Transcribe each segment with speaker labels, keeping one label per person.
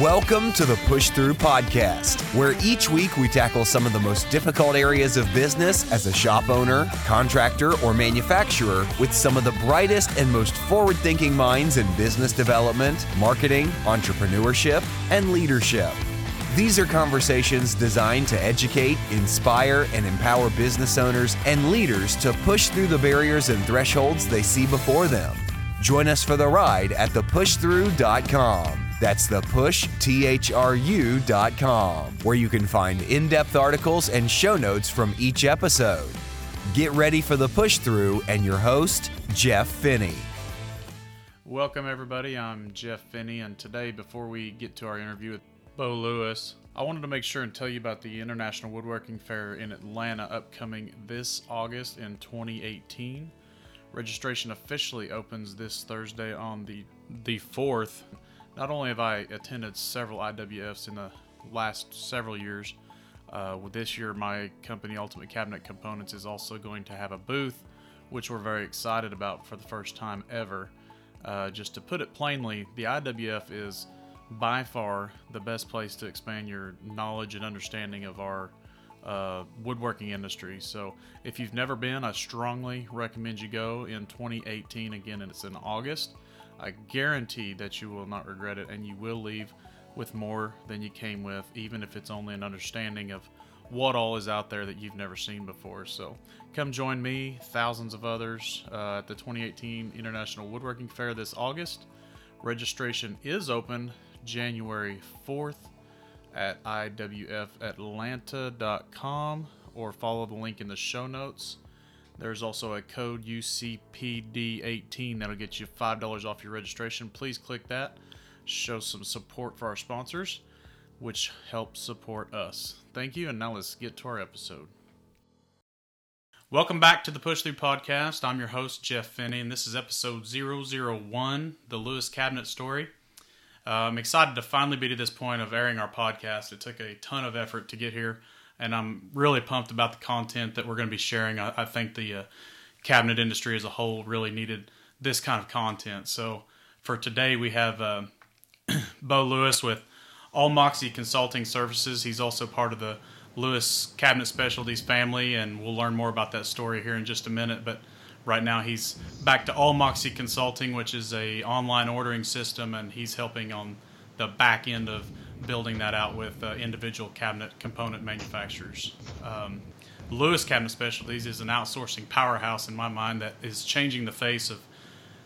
Speaker 1: Welcome to the Push Through Podcast, where each week we tackle some of the most difficult areas of business as a shop owner, contractor, or manufacturer with some of the brightest and most forward thinking minds in business development, marketing, entrepreneurship, and leadership. These are conversations designed to educate, inspire, and empower business owners and leaders to push through the barriers and thresholds they see before them. Join us for the ride at thepushthrough.com. That's the push, T-H-R-U.com, where you can find in-depth articles and show notes from each episode. Get ready for the push through and your host, Jeff Finney.
Speaker 2: Welcome, everybody. I'm Jeff Finney, and today, before we get to our interview with Beau Lewis, I wanted to make sure and tell you about the International Woodworking Fair in Atlanta upcoming this August in 2018. Registration officially opens this Thursday on the the 4th not only have I attended several IWFs in the last several years, uh, with this year my company Ultimate Cabinet Components is also going to have a booth, which we're very excited about for the first time ever. Uh, just to put it plainly, the IWF is by far the best place to expand your knowledge and understanding of our uh, woodworking industry. So if you've never been, I strongly recommend you go in 2018. Again, and it's in August. I guarantee that you will not regret it and you will leave with more than you came with, even if it's only an understanding of what all is out there that you've never seen before. So come join me, thousands of others, uh, at the 2018 International Woodworking Fair this August. Registration is open January 4th at iwfatlanta.com or follow the link in the show notes. There's also a code UCPD18 that'll get you $5 off your registration. Please click that. Show some support for our sponsors, which helps support us. Thank you, and now let's get to our episode. Welcome back to the Push Through Podcast. I'm your host, Jeff Finney, and this is episode 001 The Lewis Cabinet Story. Uh, I'm excited to finally be to this point of airing our podcast. It took a ton of effort to get here and I'm really pumped about the content that we're going to be sharing. I, I think the uh, cabinet industry as a whole really needed this kind of content. So for today, we have uh, Beau Lewis with AllMoxy Consulting Services. He's also part of the Lewis Cabinet Specialties family, and we'll learn more about that story here in just a minute. But right now, he's back to AllMoxy Consulting, which is a online ordering system, and he's helping on the back end of building that out with uh, individual cabinet component manufacturers. Um, Lewis Cabinet Specialties is an outsourcing powerhouse in my mind that is changing the face of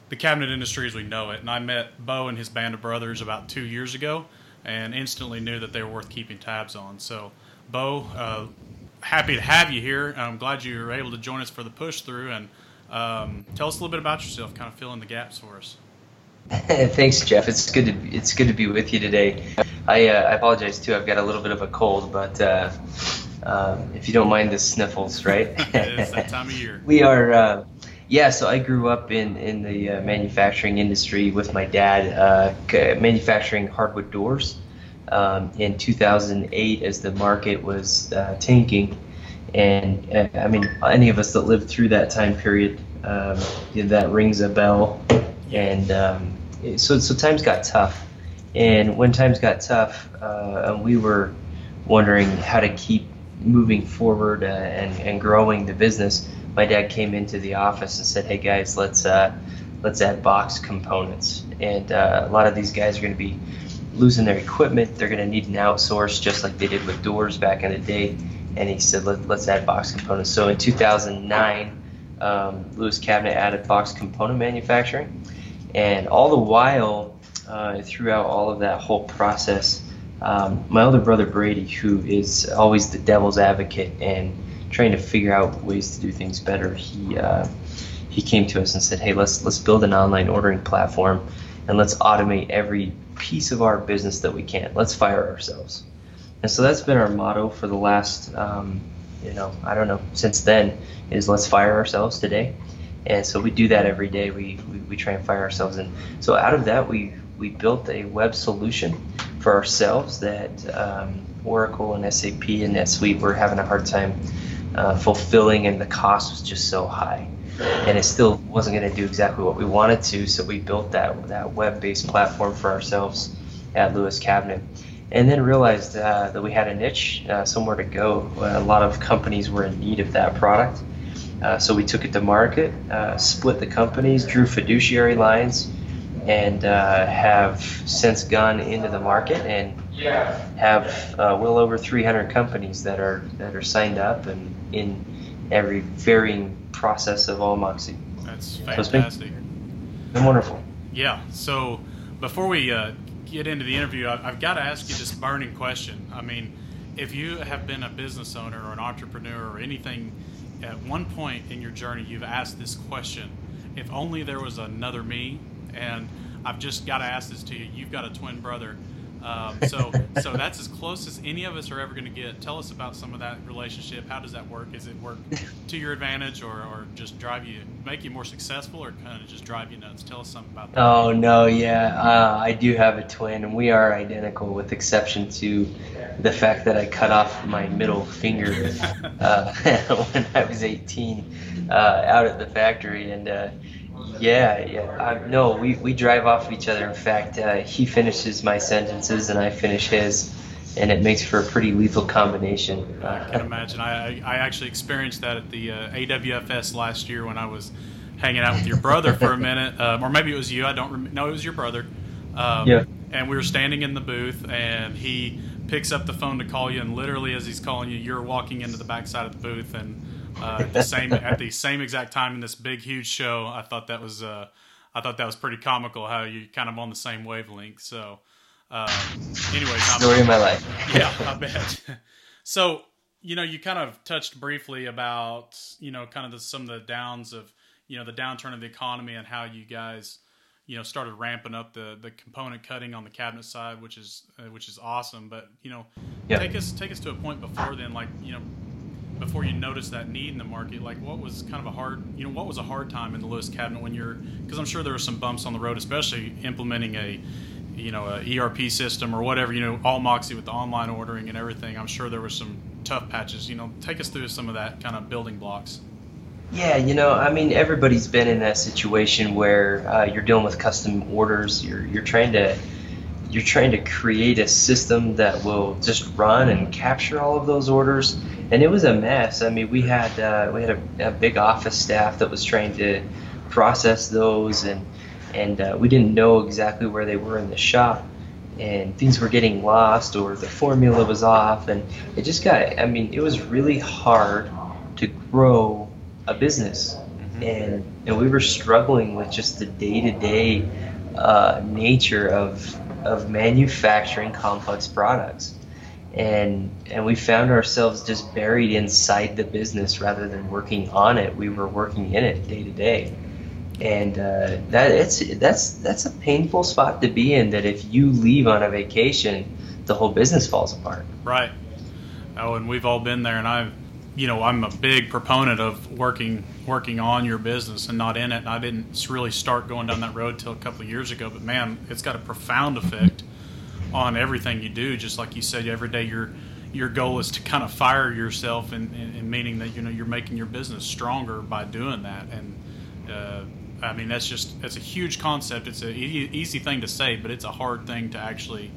Speaker 2: the cabinet industry as we know it. And I met Beau and his band of brothers about two years ago and instantly knew that they were worth keeping tabs on. So, Beau, uh, happy to have you here. I'm glad you were able to join us for the push through and um, tell us a little bit about yourself, kind of fill in the gaps for us.
Speaker 3: Thanks, Jeff. It's good to it's good to be with you today. I, uh, I apologize too. I've got a little bit of a cold, but uh, um, if you don't mind the sniffles, right?
Speaker 2: it's that time of year.
Speaker 3: we are. Uh, yeah, so I grew up in in the uh, manufacturing industry with my dad, uh, manufacturing hardwood doors. Um, in 2008, as the market was uh, tanking, and I mean, any of us that lived through that time period, um, that rings a bell. And um, so so times got tough, and when times got tough, uh, we were wondering how to keep moving forward uh, and and growing the business. My dad came into the office and said, "Hey guys, let's uh, let's add box components." And uh, a lot of these guys are going to be losing their equipment. They're going to need an outsource, just like they did with doors back in the day. And he said, Let, us add box components. So in 2009, um, Lewis Cabinet added box component manufacturing. And all the while, uh, throughout all of that whole process, um, my older brother Brady, who is always the devil's advocate and trying to figure out ways to do things better, he uh, he came to us and said, "Hey, let's let's build an online ordering platform, and let's automate every piece of our business that we can. Let's fire ourselves." And so that's been our motto for the last, um, you know, I don't know, since then is let's fire ourselves today and so we do that every day. We, we, we try and fire ourselves, and so out of that, we we built a web solution for ourselves that um, Oracle and SAP and NetSuite were having a hard time uh, fulfilling, and the cost was just so high, and it still wasn't going to do exactly what we wanted to. So we built that that web-based platform for ourselves, at Lewis Cabinet. And then realized uh, that we had a niche, uh, somewhere to go. A lot of companies were in need of that product. Uh, so we took it to market, uh, split the companies, drew fiduciary lines, and uh, have since gone into the market and have uh, well over 300 companies that are that are signed up and in every varying process of AllMoxy.
Speaker 2: That's fantastic. So
Speaker 3: been wonderful.
Speaker 2: Yeah. So before we uh, get into the interview, I, have got to ask you this burning question. I mean, if you have been a business owner or an entrepreneur or anything, at one point in your journey, you've asked this question: If only there was another me. And I've just got to ask this to you. You've got a twin brother. Um, so, so that's as close as any of us are ever going to get. Tell us about some of that relationship. How does that work? Is it work to your advantage, or, or just drive you, make you more successful, or kind of just drive you nuts? Tell us something about that.
Speaker 3: Oh no, yeah, uh, I do have a twin, and we are identical, with exception to the fact that I cut off my middle finger uh, when I was 18 uh, out at the factory, and uh, yeah, yeah. Uh, no, we, we drive off of each other. In fact, uh, he finishes my sentences and I finish his, and it makes for a pretty lethal combination.
Speaker 2: I can imagine. I, I actually experienced that at the uh, AWFS last year when I was hanging out with your brother for a minute, um, or maybe it was you. I don't remember. No, it was your brother. Um, yeah. And we were standing in the booth, and he picks up the phone to call you, and literally as he's calling you, you're walking into the backside of the booth, and uh, the same at the same exact time in this big huge show. I thought that was uh, I thought that was pretty comical how you kind of on the same wavelength. So, uh, anyways,
Speaker 3: story of my life.
Speaker 2: yeah, I bet. so, you know, you kind of touched briefly about you know kind of the, some of the downs of you know the downturn of the economy and how you guys you know started ramping up the the component cutting on the cabinet side which is uh, which is awesome but you know take us take us to a point before then like you know before you noticed that need in the market like what was kind of a hard you know what was a hard time in the lewis cabinet when you're because i'm sure there were some bumps on the road especially implementing a you know a erp system or whatever you know AllMoxy with the online ordering and everything. I'm sure there were some tough patches. You know take us through some of that kind of building blocks.
Speaker 3: Yeah, you know, I mean, everybody's been in that situation where uh, you're dealing with custom orders. You're you're trying to you're trying to create a system that will just run and capture all of those orders. And it was a mess. I mean we had uh, we had a, a, big office staff that was trying to process those and and uh, we didn't know exactly where they were in the shop. And things were getting lost or the formula was off. And it just got i mean it was really hard to grow a business. Mm-hmm. and and we were struggling with just the day-to-day uh, nature of of manufacturing complex products. And, and we found ourselves just buried inside the business rather than working on it. We were working in it day to day, and uh, that it's that's that's a painful spot to be in. That if you leave on a vacation, the whole business falls apart.
Speaker 2: Right. Oh, and we've all been there. And I've, you know, I'm a big proponent of working working on your business and not in it. And I didn't really start going down that road till a couple of years ago. But man, it's got a profound effect on everything you do. Just like you said, every day your your goal is to kind of fire yourself, and, and, meaning that you know you're making your business stronger by doing that. And uh, I mean that's just it's a huge concept. It's an e- easy thing to say, but it's a hard thing to actually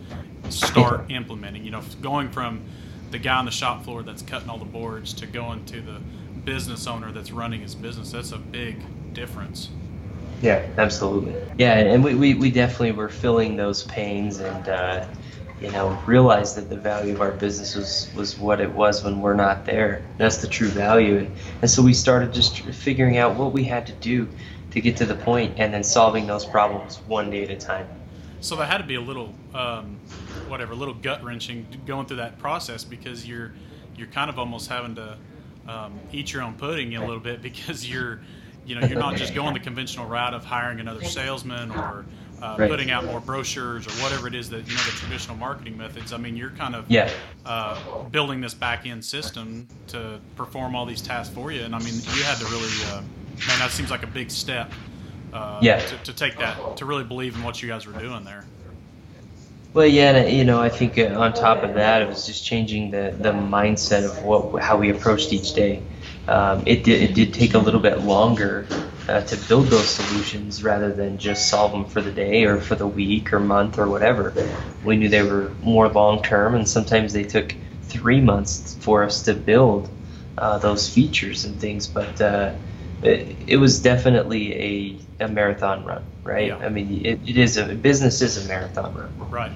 Speaker 2: start implementing. You know, going from the guy on the shop floor that's cutting all the boards to going to the business owner that's running his business. That's a big difference.
Speaker 3: Yeah, absolutely. Yeah, and we, we, we definitely were feeling those pains and, uh, you know, realized that the value of our business was, was what it was when we're not there. That's the true value. And, and so we started just figuring out what we had to do to get to the point and then solving those problems one day at a time.
Speaker 2: So that had to be a little, um, whatever, a little gut wrenching going through that process because you're, you're kind of almost having to um, eat your own pudding a little bit because you're you know you're not just going the conventional route of hiring another salesman or uh, right. putting out more brochures or whatever it is that you know the traditional marketing methods. I mean, you're kind of
Speaker 3: yeah.
Speaker 2: uh, building this back end system to perform all these tasks for you. And I mean, you had to really, uh, man, that seems like a big step. Uh,
Speaker 3: yeah.
Speaker 2: To, to, take that to really believe in what you guys were doing there.
Speaker 3: Well, yeah, you know, I think uh, on top of that, it was just changing the, the mindset of what how we approached each day. Um, it did it did take a little bit longer uh, to build those solutions rather than just solve them for the day or for the week or month or whatever. We knew they were more long term, and sometimes they took three months for us to build uh, those features and things. But uh, it, it, was definitely a, a marathon run, right? Yeah. I mean, it, it is a business is a marathon run,
Speaker 2: right?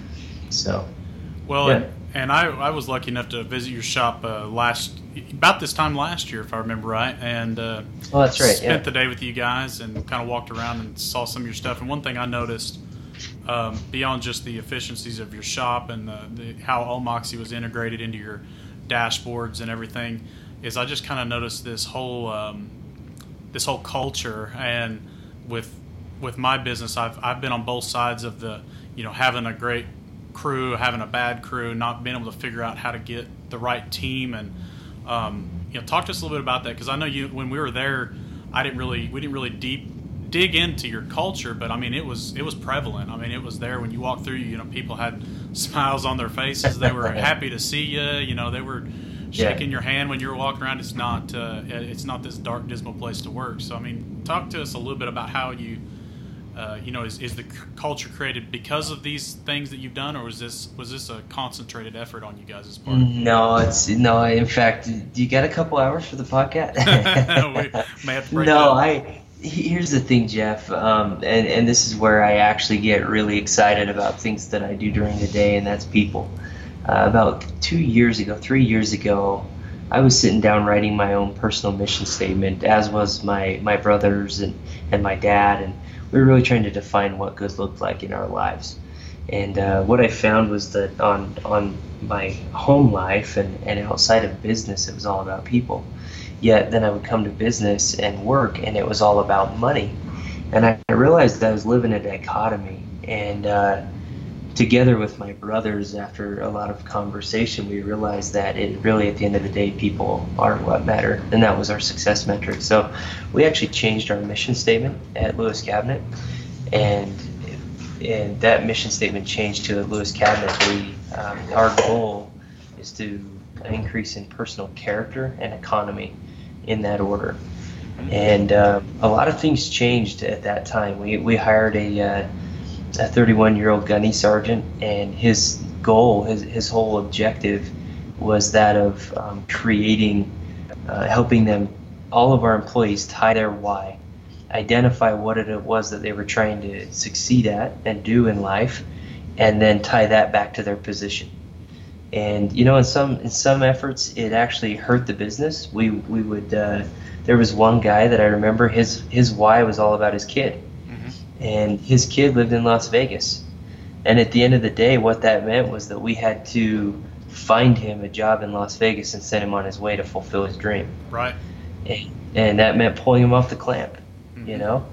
Speaker 3: So,
Speaker 2: well, yeah. and, and I, I was lucky enough to visit your shop uh, last about this time last year, if I remember right, and uh,
Speaker 3: oh, that's right.
Speaker 2: Spent
Speaker 3: yeah.
Speaker 2: the day with you guys and kind of walked around and saw some of your stuff. And one thing I noticed, um, beyond just the efficiencies of your shop and the, the, how AllMoxy was integrated into your dashboards and everything, is I just kind of noticed this whole um, this whole culture. And with with my business, I've I've been on both sides of the you know having a great crew, having a bad crew, not being able to figure out how to get the right team and um, you know, talk to us a little bit about that because I know you when we were there, I didn't really we didn't really deep dig into your culture, but I mean it was it was prevalent. I mean it was there when you walked through. You know, people had smiles on their faces. They were happy to see you. You know, they were shaking yeah. your hand when you're walking around. It's not uh, it's not this dark, dismal place to work. So I mean, talk to us a little bit about how you uh, you know, is, is the culture created because of these things that you've done, or was this was this a concentrated effort on you guys' part?
Speaker 3: No, it's no. In fact, do you got a couple hours for the podcast? no, I. Here's the thing, Jeff, um, and and this is where I actually get really excited about things that I do during the day, and that's people. Uh, about two years ago, three years ago, I was sitting down writing my own personal mission statement, as was my my brothers and and my dad, and we were really trying to define what good looked like in our lives. And uh, what I found was that on on my home life and, and outside of business, it was all about people. Yet then I would come to business and work, and it was all about money. And I realized that I was living a dichotomy. And uh, together with my brothers, after a lot of conversation, we realized that it really, at the end of the day, people are what matter, and that was our success metric. So we actually changed our mission statement at Lewis Cabinet, and and that mission statement changed to at Lewis Cabinet. We um, our goal is to increase in personal character and economy in that order. And uh, a lot of things changed at that time. We, we hired a uh, a 31 year old gunny sergeant, and his goal, his, his whole objective was that of um, creating, uh, helping them, all of our employees tie their why, identify what it was that they were trying to succeed at and do in life, and then tie that back to their position. And you know, in some in some efforts, it actually hurt the business. We we would. Uh, there was one guy that I remember. His his why was all about his kid and his kid lived in Las Vegas. And at the end of the day, what that meant was that we had to find him a job in Las Vegas and send him on his way to fulfill his dream.
Speaker 2: Right.
Speaker 3: And, and that meant pulling him off the clamp, mm-hmm. you know?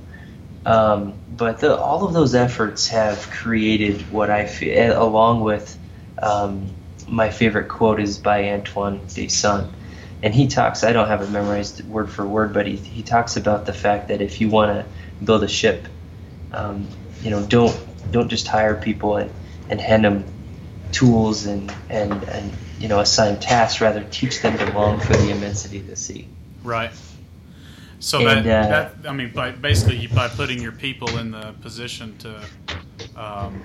Speaker 3: Um, but the, all of those efforts have created what I feel, along with um, my favorite quote is by Antoine de Saint. And he talks, I don't have it memorized word for word, but he, he talks about the fact that if you want to build a ship, um, you know, don't don't just hire people and, and hand them tools and, and, and you know assign tasks. Rather, teach them to long for the immensity of the sea.
Speaker 2: Right. So and, that, uh, that I mean, by basically by putting your people in the position to, um,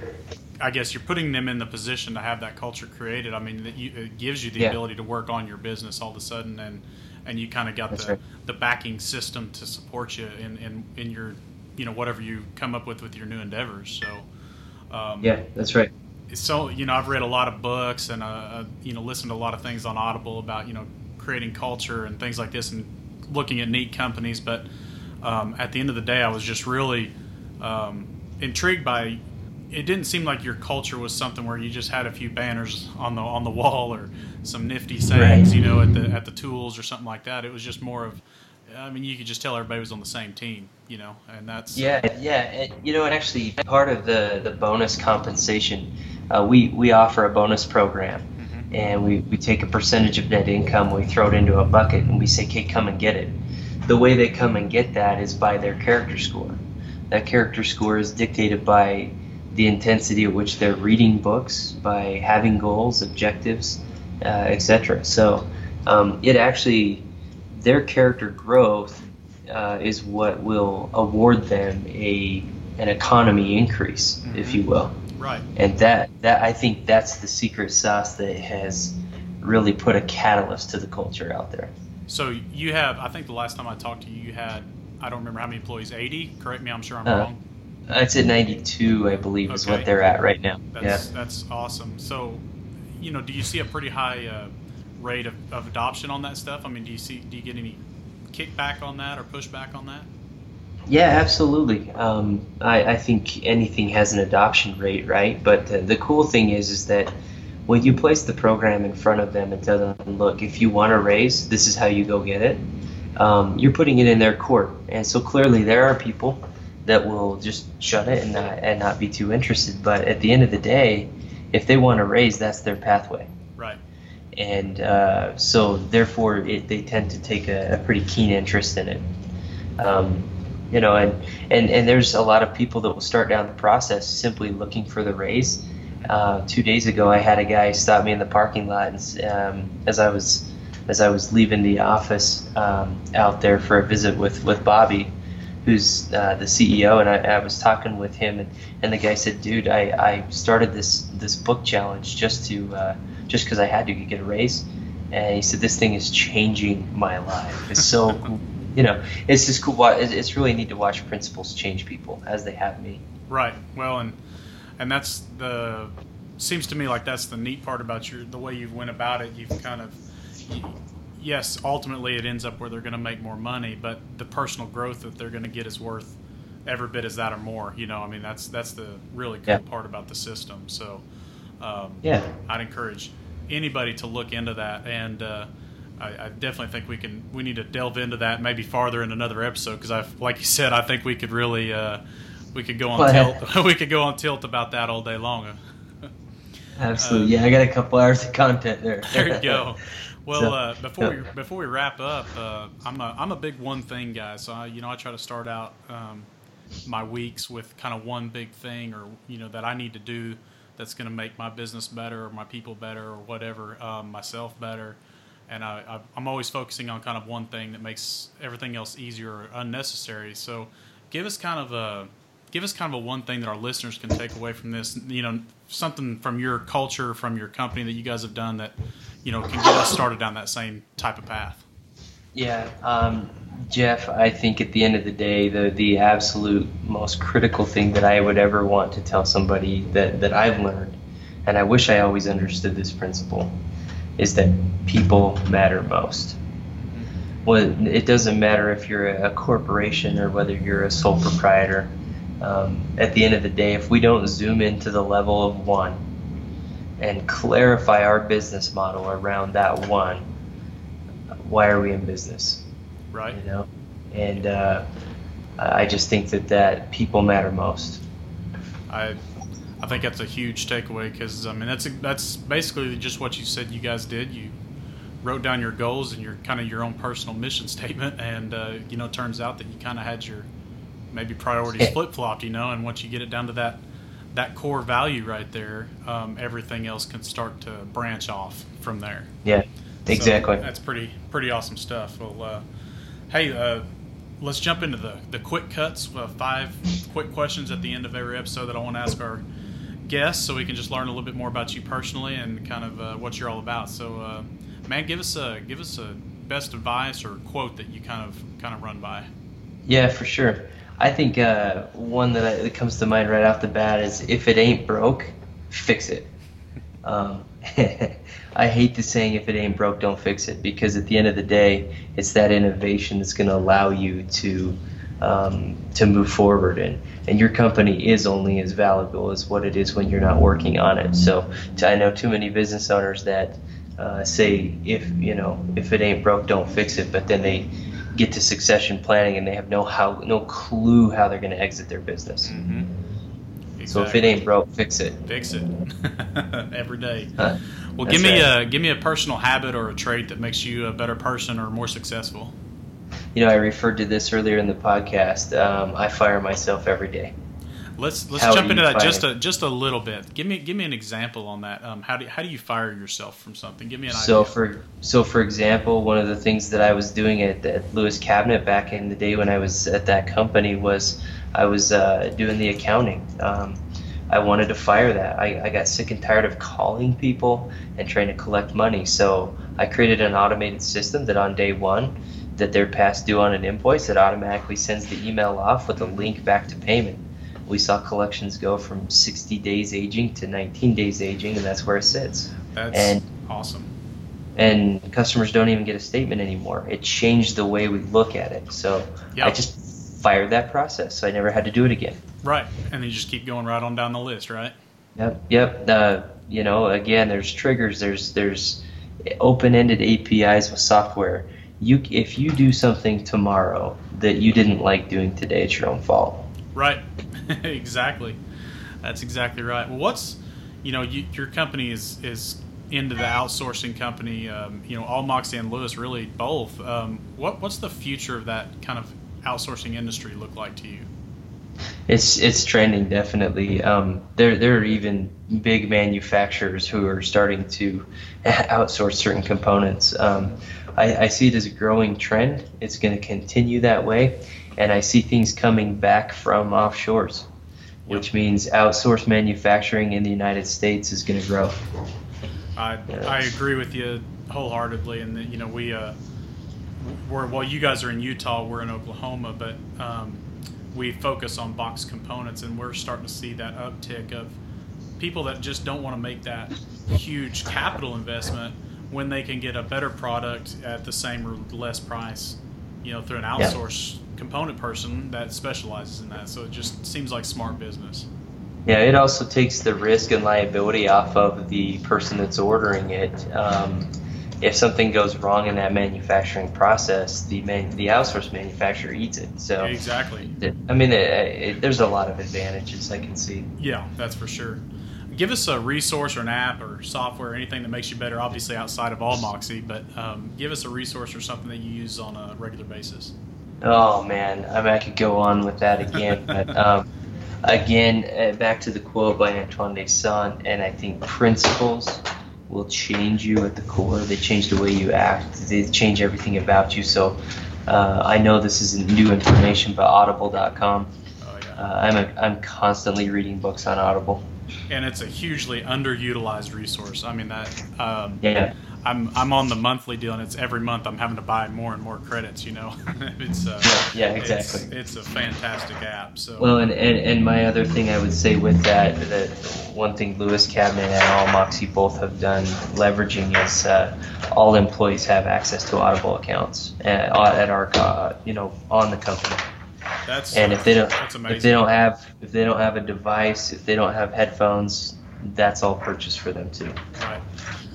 Speaker 2: I guess you're putting them in the position to have that culture created. I mean, you, it gives you the yeah. ability to work on your business all of a sudden, and and you kind of got That's the right. the backing system to support you in, in in your you know whatever you come up with with your new endeavors. So
Speaker 3: um, yeah, that's right.
Speaker 2: So you know, I've read a lot of books and uh, uh, you know listened to a lot of things on Audible about you know creating culture and things like this and looking at neat companies. But um, at the end of the day, I was just really um, intrigued by. It didn't seem like your culture was something where you just had a few banners on the on the wall or some nifty sayings, right. you know, at the at the tools or something like that. It was just more of I mean, you could just tell everybody was on the same team, you know, and that's
Speaker 3: yeah, yeah. And, you know, and actually, part of the the bonus compensation, uh, we we offer a bonus program, mm-hmm. and we we take a percentage of net income, we throw it into a bucket, and we say, "Okay, come and get it." The way they come and get that is by their character score. That character score is dictated by the intensity at which they're reading books, by having goals, objectives, uh, etc. So um, it actually their character growth uh, is what will award them a an economy increase, mm-hmm. if you will.
Speaker 2: Right.
Speaker 3: And that that I think that's the secret sauce that has really put a catalyst to the culture out there.
Speaker 2: So you have, I think the last time I talked to you, you had, I don't remember how many employees, 80. Correct me, I'm sure I'm uh, wrong.
Speaker 3: It's at 92, I believe, okay. is what they're at right now.
Speaker 2: That's,
Speaker 3: yeah.
Speaker 2: That's awesome. So, you know, do you see a pretty high uh, rate of, of adoption on that stuff? I mean, do you see, do you get any kickback on that or pushback on that?
Speaker 3: Yeah, absolutely. Um, I, I, think anything has an adoption rate, right? But uh, the cool thing is, is that when you place the program in front of them and tell them, look, if you want a raise, this is how you go get it. Um, you're putting it in their court, and so clearly there are people that will just shut it and not and not be too interested. But at the end of the day, if they want to raise, that's their pathway. And uh, so therefore, it, they tend to take a, a, pretty keen interest in it. Um, you know, and, and and there's a lot of people that will start down the process simply looking for the raise uh, two days ago, I had a guy stop me in the parking lot and, um, as I was as I was leaving the office um, out there for a visit with with Bobby, who's uh, the CEO, and I, I, was talking with him, and, and the guy said, "Dude, I, I started this this book challenge just to uh, just because I had to get a raise." And he said, "This thing is changing my life. It's so." you know, it's just cool. It's really neat to watch principles change people as they have me.
Speaker 2: Right. Well, and and that's the seems to me like that's the neat part about your the way you went about it. You've kind of you, yes, ultimately it ends up where they're going to make more money, but the personal growth that they're going to get is worth every bit as that or more. You know, I mean that's that's the really cool yeah. part about the system. So um,
Speaker 3: yeah,
Speaker 2: I'd encourage anybody to look into that and. Uh, I, I, definitely think we can. We need to delve into that maybe farther in another episode because I, like you said, I think we could really uh, we could go on tilt. we could go on tilt about that all day long.
Speaker 3: Absolutely, uh, yeah. I got a couple hours of content there.
Speaker 2: there you go. Well, so, uh, before we before we wrap up, uh, I'm a I'm a big one thing guy. So I, you know, I try to start out um, my weeks with kind of one big thing, or you know, that I need to do that's going to make my business better, or my people better, or whatever, um, myself better. And I, I'm always focusing on kind of one thing that makes everything else easier or unnecessary. So, give us kind of a give us kind of a one thing that our listeners can take away from this. You know, something from your culture, from your company that you guys have done that you know can get us started down that same type of path.
Speaker 3: Yeah, um, Jeff. I think at the end of the day, the the absolute most critical thing that I would ever want to tell somebody that that I've learned, and I wish I always understood this principle, is that people matter most well, it doesn't matter if you're a corporation or whether you're a sole proprietor um, at the end of the day, if we don't zoom into the level of one and clarify our business model around that one, why are we in business?
Speaker 2: Right.
Speaker 3: You know, and uh, I just think that that people matter most.
Speaker 2: I I think that's a huge takeaway because I mean that's a, that's basically just what you said you guys did. You wrote down your goals and your kind of your own personal mission statement, and uh, you know, turns out that you kind of had your maybe priorities flip flopped, you know, and once you get it down to that that core value right there, um, everything else can start to branch off from there.
Speaker 3: Yeah, exactly.
Speaker 2: So that's pretty pretty awesome stuff. Well, uh, hey, uh, let's jump into the the quick cuts. Uh, five quick questions at the end of every episode that I want to ask our guests, so we can just learn a little bit more about you personally and kind of uh, what you're all about. So, uh, man, give us a give us a best advice or quote that you kind of kind of run by.
Speaker 3: Yeah, for sure. I think uh, one that, I, that, comes to mind right off the bat is if it ain't broke, fix it. Um, I hate the saying if it ain't broke, don't fix it because at the end of the day, it's that innovation that's going to allow you to um, to move forward and and your company is only as valuable as what it is when you're not working on it. So I know too many business owners that uh, say if you know if it ain't broke, don't fix it, but then they get to succession planning and they have no how no clue how they're going to exit their business.
Speaker 2: Mm-hmm. Exactly.
Speaker 3: So if it ain't broke, fix it.
Speaker 2: Fix it every day. Huh? Well, give me right. a give me a personal habit or a trait that makes you a better person or more successful.
Speaker 3: You know, I referred to this earlier in the podcast. Um, I fire myself every day.
Speaker 2: Let's let's
Speaker 3: How
Speaker 2: jump into that just a just a little bit. Give me give me an example on that. Um, how do how do you fire yourself from something? Give me an
Speaker 3: So
Speaker 2: idea.
Speaker 3: for so for example, one of the things that I was doing at, at Lewis Cabinet back in the day when I was at that company was I was uh, doing the accounting. Um, I wanted to fire that. I, I got sick and tired of calling people and trying to collect money. So I created an automated system that on day one, that they're past due on an invoice, it automatically sends the email off with a link back to payment. We saw collections go from 60 days aging to 19 days aging, and that's where it sits.
Speaker 2: That's
Speaker 3: and-
Speaker 2: awesome.
Speaker 3: and customers don't even get a statement anymore. It changed the way we look at it. So
Speaker 2: Yeah.
Speaker 3: I just fired that process. So I never had to do it again.
Speaker 2: Right, and you just keep going right on down the list, right?
Speaker 3: Yep. Yep. Uh, you know, again, there's triggers. There's there's open-ended APIs with software. You if you do something tomorrow that you didn't like doing today, it's your own fault.
Speaker 2: Right, exactly. That's exactly right. Well, what's you know you, your company is is into the outsourcing company. Um, you know, AllMoxy and Lewis really both. Um, what what's the future of that kind of outsourcing industry look like to you?
Speaker 3: It's it's trending definitely. Um, there there are even big manufacturers who are starting to outsource certain components. Um, I, I see it as a growing trend. It's going to continue that way, and I see things coming back from offshores, which means outsourced manufacturing in the United States is going to grow.
Speaker 2: I I agree with you wholeheartedly, and that you know we uh, we're well, you guys are in Utah, we're in Oklahoma, but um, we focus on box components, and we're starting to see that uptick of people that just don't want to make that huge capital investment when they can get a better product at the same or less price, you know, through an
Speaker 3: Yeah.
Speaker 2: outsourced component person that specializes in that. So it just seems like smart business.
Speaker 3: Yeah, it also takes the risk and liability off of the person that's ordering it. Um, if something goes wrong in that manufacturing process, the man, the outsourced manufacturer eats it. So,
Speaker 2: Exactly.
Speaker 3: I mean, it, it, there's a lot of advantages I can see.
Speaker 2: Yeah, that's for sure. Give us a resource or an app or software or anything that makes you better, obviously outside of AllMoxy, but um, give us a resource or something that you use on a regular basis.
Speaker 3: Oh man, I mean, I could go on with that again, but um, again, uh, back to the quote by Antoine de Saint, and I think principles will change you at the core. They change the way you act. They change everything about you. So uh, I know this isn't new information, but Audible.com.
Speaker 2: Oh.
Speaker 3: Uh, I'm a, I'm constantly reading books on Audible.
Speaker 2: And it's a hugely underutilized resource. I mean, that um,
Speaker 3: Yeah.
Speaker 2: I'm, I'm on the monthly deal, and it's every month I'm having to buy more and more credits, you know? it's, uh,
Speaker 3: Yeah,
Speaker 2: it's-
Speaker 3: exactly.
Speaker 2: It's, a fantastic app. So,
Speaker 3: Well, and, and, and my other thing I would say with that, that one thing Lewis Cabinet and AllMoxy both have done leveraging is uh, all employees have access to Audible accounts at, at our, uh, you know, on the company.
Speaker 2: That's,
Speaker 3: And if they don't, if they don't have, if they don't have a device, if they don't have headphones, that's all purchased for them too.
Speaker 2: Right.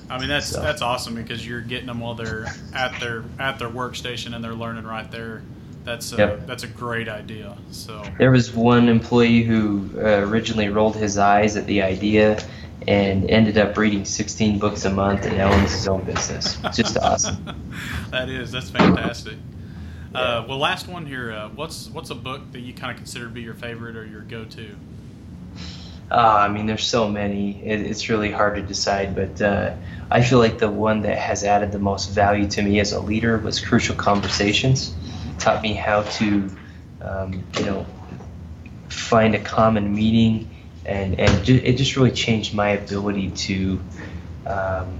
Speaker 2: I mean that's
Speaker 3: So-
Speaker 2: that's awesome because you're getting them while they're at their at their workstation and they're learning right there. That's a,
Speaker 3: Yep.
Speaker 2: that's a great idea. So
Speaker 3: There was one employee who uh, originally rolled his eyes at the idea and ended up reading 16 books a month and now owns his own business. It's just awesome.
Speaker 2: that is that's fantastic. Uh, well, last one here. Uh, what's what's a book that you kind of consider to be your favorite or your go-to?
Speaker 3: Uh, I mean, there's so many. It, it's really hard to decide, but uh, I feel like the one that has added the most value to me as a leader was Crucial Conversations. It Taught me how to, um, you know, find a common meaning, and and ju- it just really changed my ability to. Um,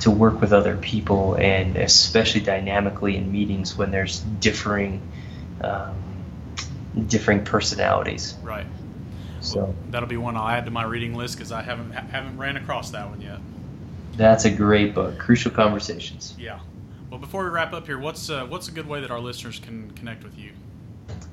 Speaker 3: to work with other people and especially dynamically in meetings when there's differing um, differing personalities
Speaker 2: Right.
Speaker 3: so
Speaker 2: That'll be one I'll add to my reading list because I haven't ha- haven't ran across that one yet.
Speaker 3: That's a great book, Crucial Conversations.
Speaker 2: Yeah. Well, before we wrap up here, what's uh, what's a good way that our listeners can connect with you?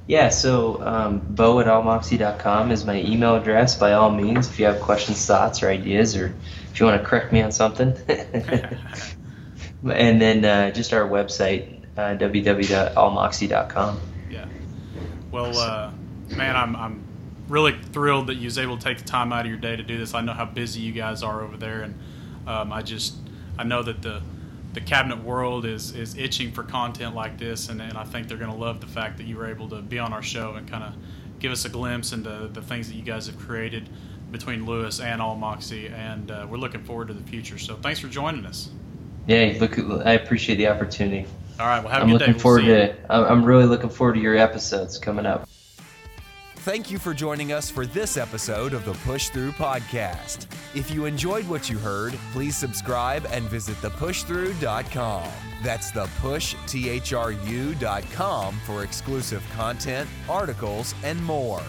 Speaker 3: Yeah, so um, beau at allmoxy.com is my email address. By all means, if you have questions, thoughts, or ideas, or if you want to correct me on something. and then uh, just our website, uh, www.allmoxy.com.
Speaker 2: Yeah. Well, uh, man, I'm, I'm really thrilled that you was able to take the time out of your day to do this. I know how busy you guys are over there, and um, I just I know that the the cabinet world is is itching for content like this, and, and I think they're going to love the fact that you were able to be on our show and kind of give us a glimpse into the things that you guys have created between Lewis and AllMoxy, and uh, we're looking forward to the future. So thanks for joining us.
Speaker 3: Yeah, look, I appreciate the opportunity.
Speaker 2: All right, well, have
Speaker 3: I'm
Speaker 2: a good
Speaker 3: looking
Speaker 2: day.
Speaker 3: forward
Speaker 2: we'll
Speaker 3: to. I'm really looking forward to your episodes coming up.
Speaker 1: Thank you for joining us for this episode of the Push Through Podcast. If you enjoyed what you heard, please subscribe and visit thepushthrough.com. That's the push, T-H-R-U.com for exclusive content, articles, and more.